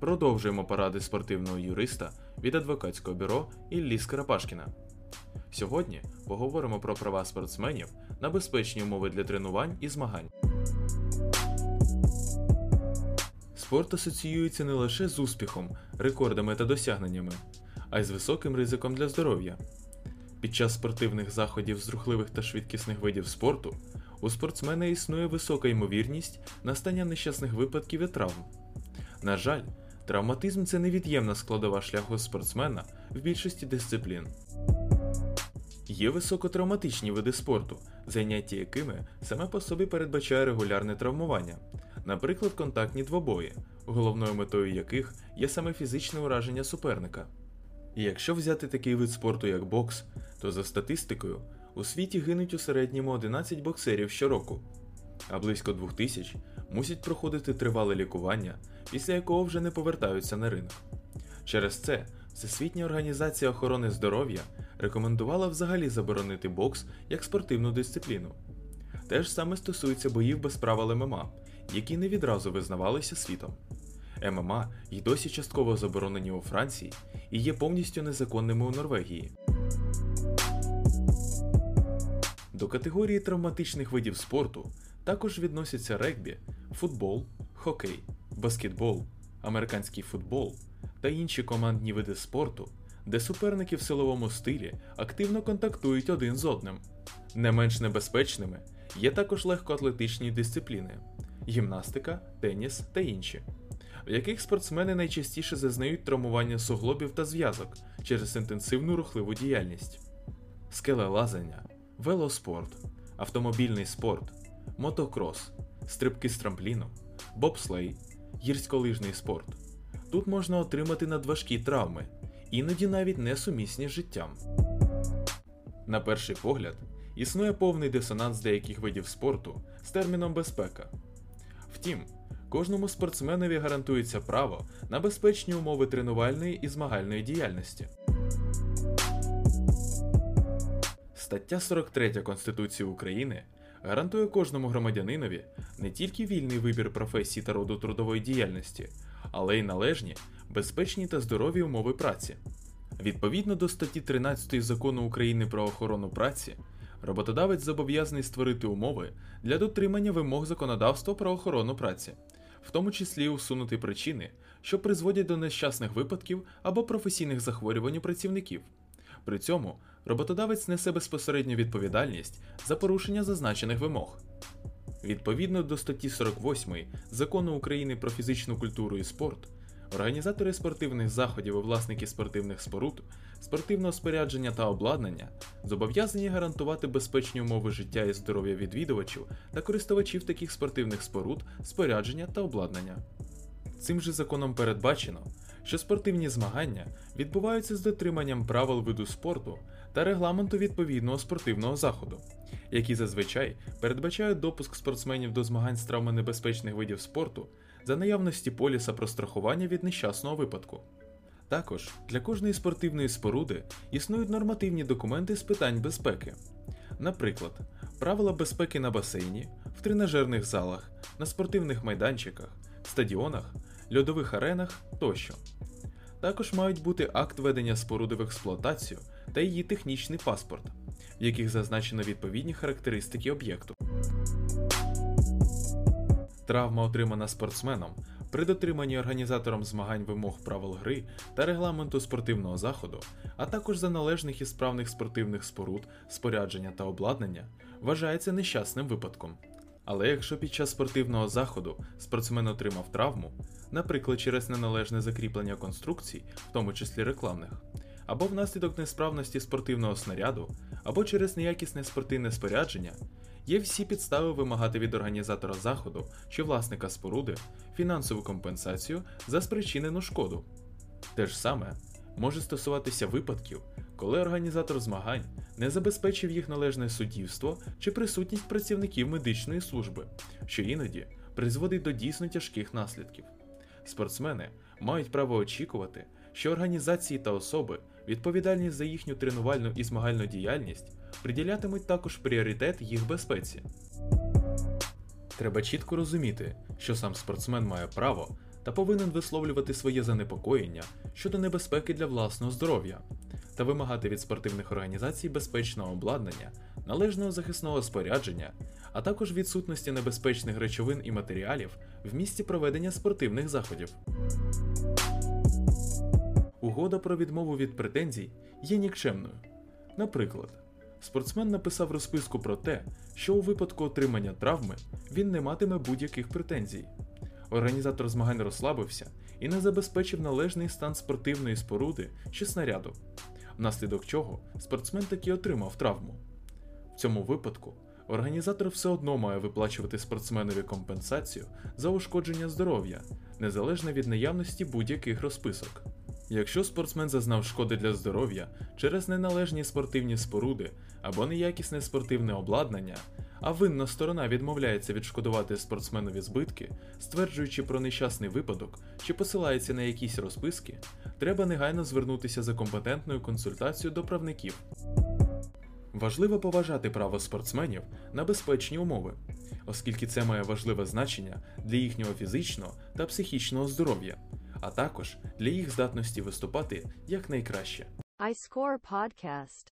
Продовжуємо поради спортивного юриста від адвокатського бюро Іллі Скарапашкіна. Сьогодні поговоримо про права спортсменів на безпечні умови для тренувань і змагань. Спорт асоціюється не лише з успіхом, рекордами та досягненнями, а й з високим ризиком для здоров'я. Під час спортивних заходів з рухливих та швидкісних видів спорту у спортсмена існує висока ймовірність настання нещасних випадків і травм. На жаль, травматизм це невід'ємна складова шляху спортсмена в більшості дисциплін. Є високотравматичні види спорту, заняття якими саме по собі передбачає регулярне травмування, наприклад, контактні двобої, головною метою яких є саме фізичне ураження суперника. І якщо взяти такий вид спорту, як бокс, то за статистикою у світі гинуть у середньому 11 боксерів щороку, а близько 2000 мусять проходити тривале лікування, після якого вже не повертаються на ринок. Через це Всесвітня організація охорони здоров'я рекомендувала взагалі заборонити бокс як спортивну дисципліну. Те ж саме стосується боїв без правил ММА, які не відразу визнавалися світом. ММА й досі частково заборонені у Франції і є повністю незаконними у Норвегії. До категорії травматичних видів спорту також відносяться регбі, футбол, хокей, баскетбол, американський футбол та інші командні види спорту, де суперники в силовому стилі активно контактують один з одним. Не менш небезпечними є також легкоатлетичні дисципліни гімнастика, теніс та інші, в яких спортсмени найчастіше зазнають травмування суглобів та зв'язок через інтенсивну рухливу діяльність, скелелазання, велоспорт, автомобільний спорт, мотокрос, стрибки з трампліну, бобслей, гірськолижний спорт. Тут можна отримати надважкі травми, іноді навіть несумісні з життям. На перший погляд, існує повний дисонанс деяких видів спорту з терміном безпека. Втім, кожному спортсменові гарантується право на безпечні умови тренувальної і змагальної діяльності. Стаття 43 Конституції України гарантує кожному громадянинові не тільки вільний вибір професії та роду трудової діяльності, але й належні, безпечні та здорові умови праці. Відповідно до статті 13 закону України про охорону праці, роботодавець зобов'язаний створити умови для дотримання вимог законодавства про охорону праці, в тому числі усунути причини, що призводять до нещасних випадків або професійних захворювань у працівників. При цьому роботодавець несе безпосередню відповідальність за порушення зазначених вимог. Відповідно до статті 48 закону України про фізичну культуру і спорт, організатори спортивних заходів і власники спортивних споруд, спортивного спорядження та обладнання зобов'язані гарантувати безпечні умови життя і здоров'я відвідувачів та користувачів таких спортивних споруд, спорядження та обладнання. Цим же законом передбачено, що спортивні змагання відбуваються з дотриманням правил виду спорту та регламенту відповідного спортивного заходу, які зазвичай передбачають допуск спортсменів до змагань з травмонебезпечних видів спорту за наявності поліса про страхування від нещасного випадку. Також для кожної спортивної споруди існують нормативні документи з питань безпеки, наприклад, правила безпеки на басейні, в тренажерних залах, на спортивних майданчиках, стадіонах, льодових аренах тощо. Також мають бути акт ведення споруди в експлуатацію та її технічний паспорт, в яких зазначено відповідні характеристики об'єкту. Травма, отримана спортсменом, при дотриманні організатором змагань вимог правил гри та регламенту спортивного заходу, а також за належних і справних спортивних споруд, спорядження та обладнання, вважається нещасним випадком. Але якщо під час спортивного заходу спортсмен отримав травму, наприклад, через неналежне закріплення конструкцій, в тому числі рекламних, або внаслідок несправності спортивного снаряду, або через неякісне спортивне спорядження, є всі підстави вимагати від організатора заходу чи власника споруди фінансову компенсацію за спричинену шкоду. Те ж саме може стосуватися випадків, коли організатор змагань не забезпечив їх належне суддівство чи присутність працівників медичної служби, що іноді призводить до дійсно тяжких наслідків. Спортсмени мають право очікувати, що організації та особи, відповідальні за їхню тренувальну і змагальну діяльність, приділятимуть також пріоритет їх безпеці. Треба чітко розуміти, що сам спортсмен має право та повинен висловлювати своє занепокоєння щодо небезпеки для власного здоров'я та вимагати від спортивних організацій безпечного обладнання, належного захисного спорядження, а також відсутності небезпечних речовин і матеріалів в місці проведення спортивних заходів. Угода про відмову від претензій є нікчемною. Наприклад, спортсмен написав розписку про те, що у випадку отримання травми він не матиме будь-яких претензій. Організатор змагань розслабився і не забезпечив належний стан спортивної споруди чи снаряду, внаслідок чого спортсмен таки отримав травму. В цьому випадку організатор все одно має виплачувати спортсменові компенсацію за ушкодження здоров'я, незалежно від наявності будь-яких розписок. Якщо спортсмен зазнав шкоди для здоров'я через неналежні спортивні споруди або неякісне спортивне обладнання, а винна сторона відмовляється відшкодувати спортсменові збитки, стверджуючи про нещасний випадок чи посилається на якісь розписки, треба негайно звернутися за компетентною консультацією до правників. Важливо поважати право спортсменів на безпечні умови, оскільки це має важливе значення для їхнього фізичного та психічного здоров'я, а також для їх здатності виступати якнайкраще. score Podcast.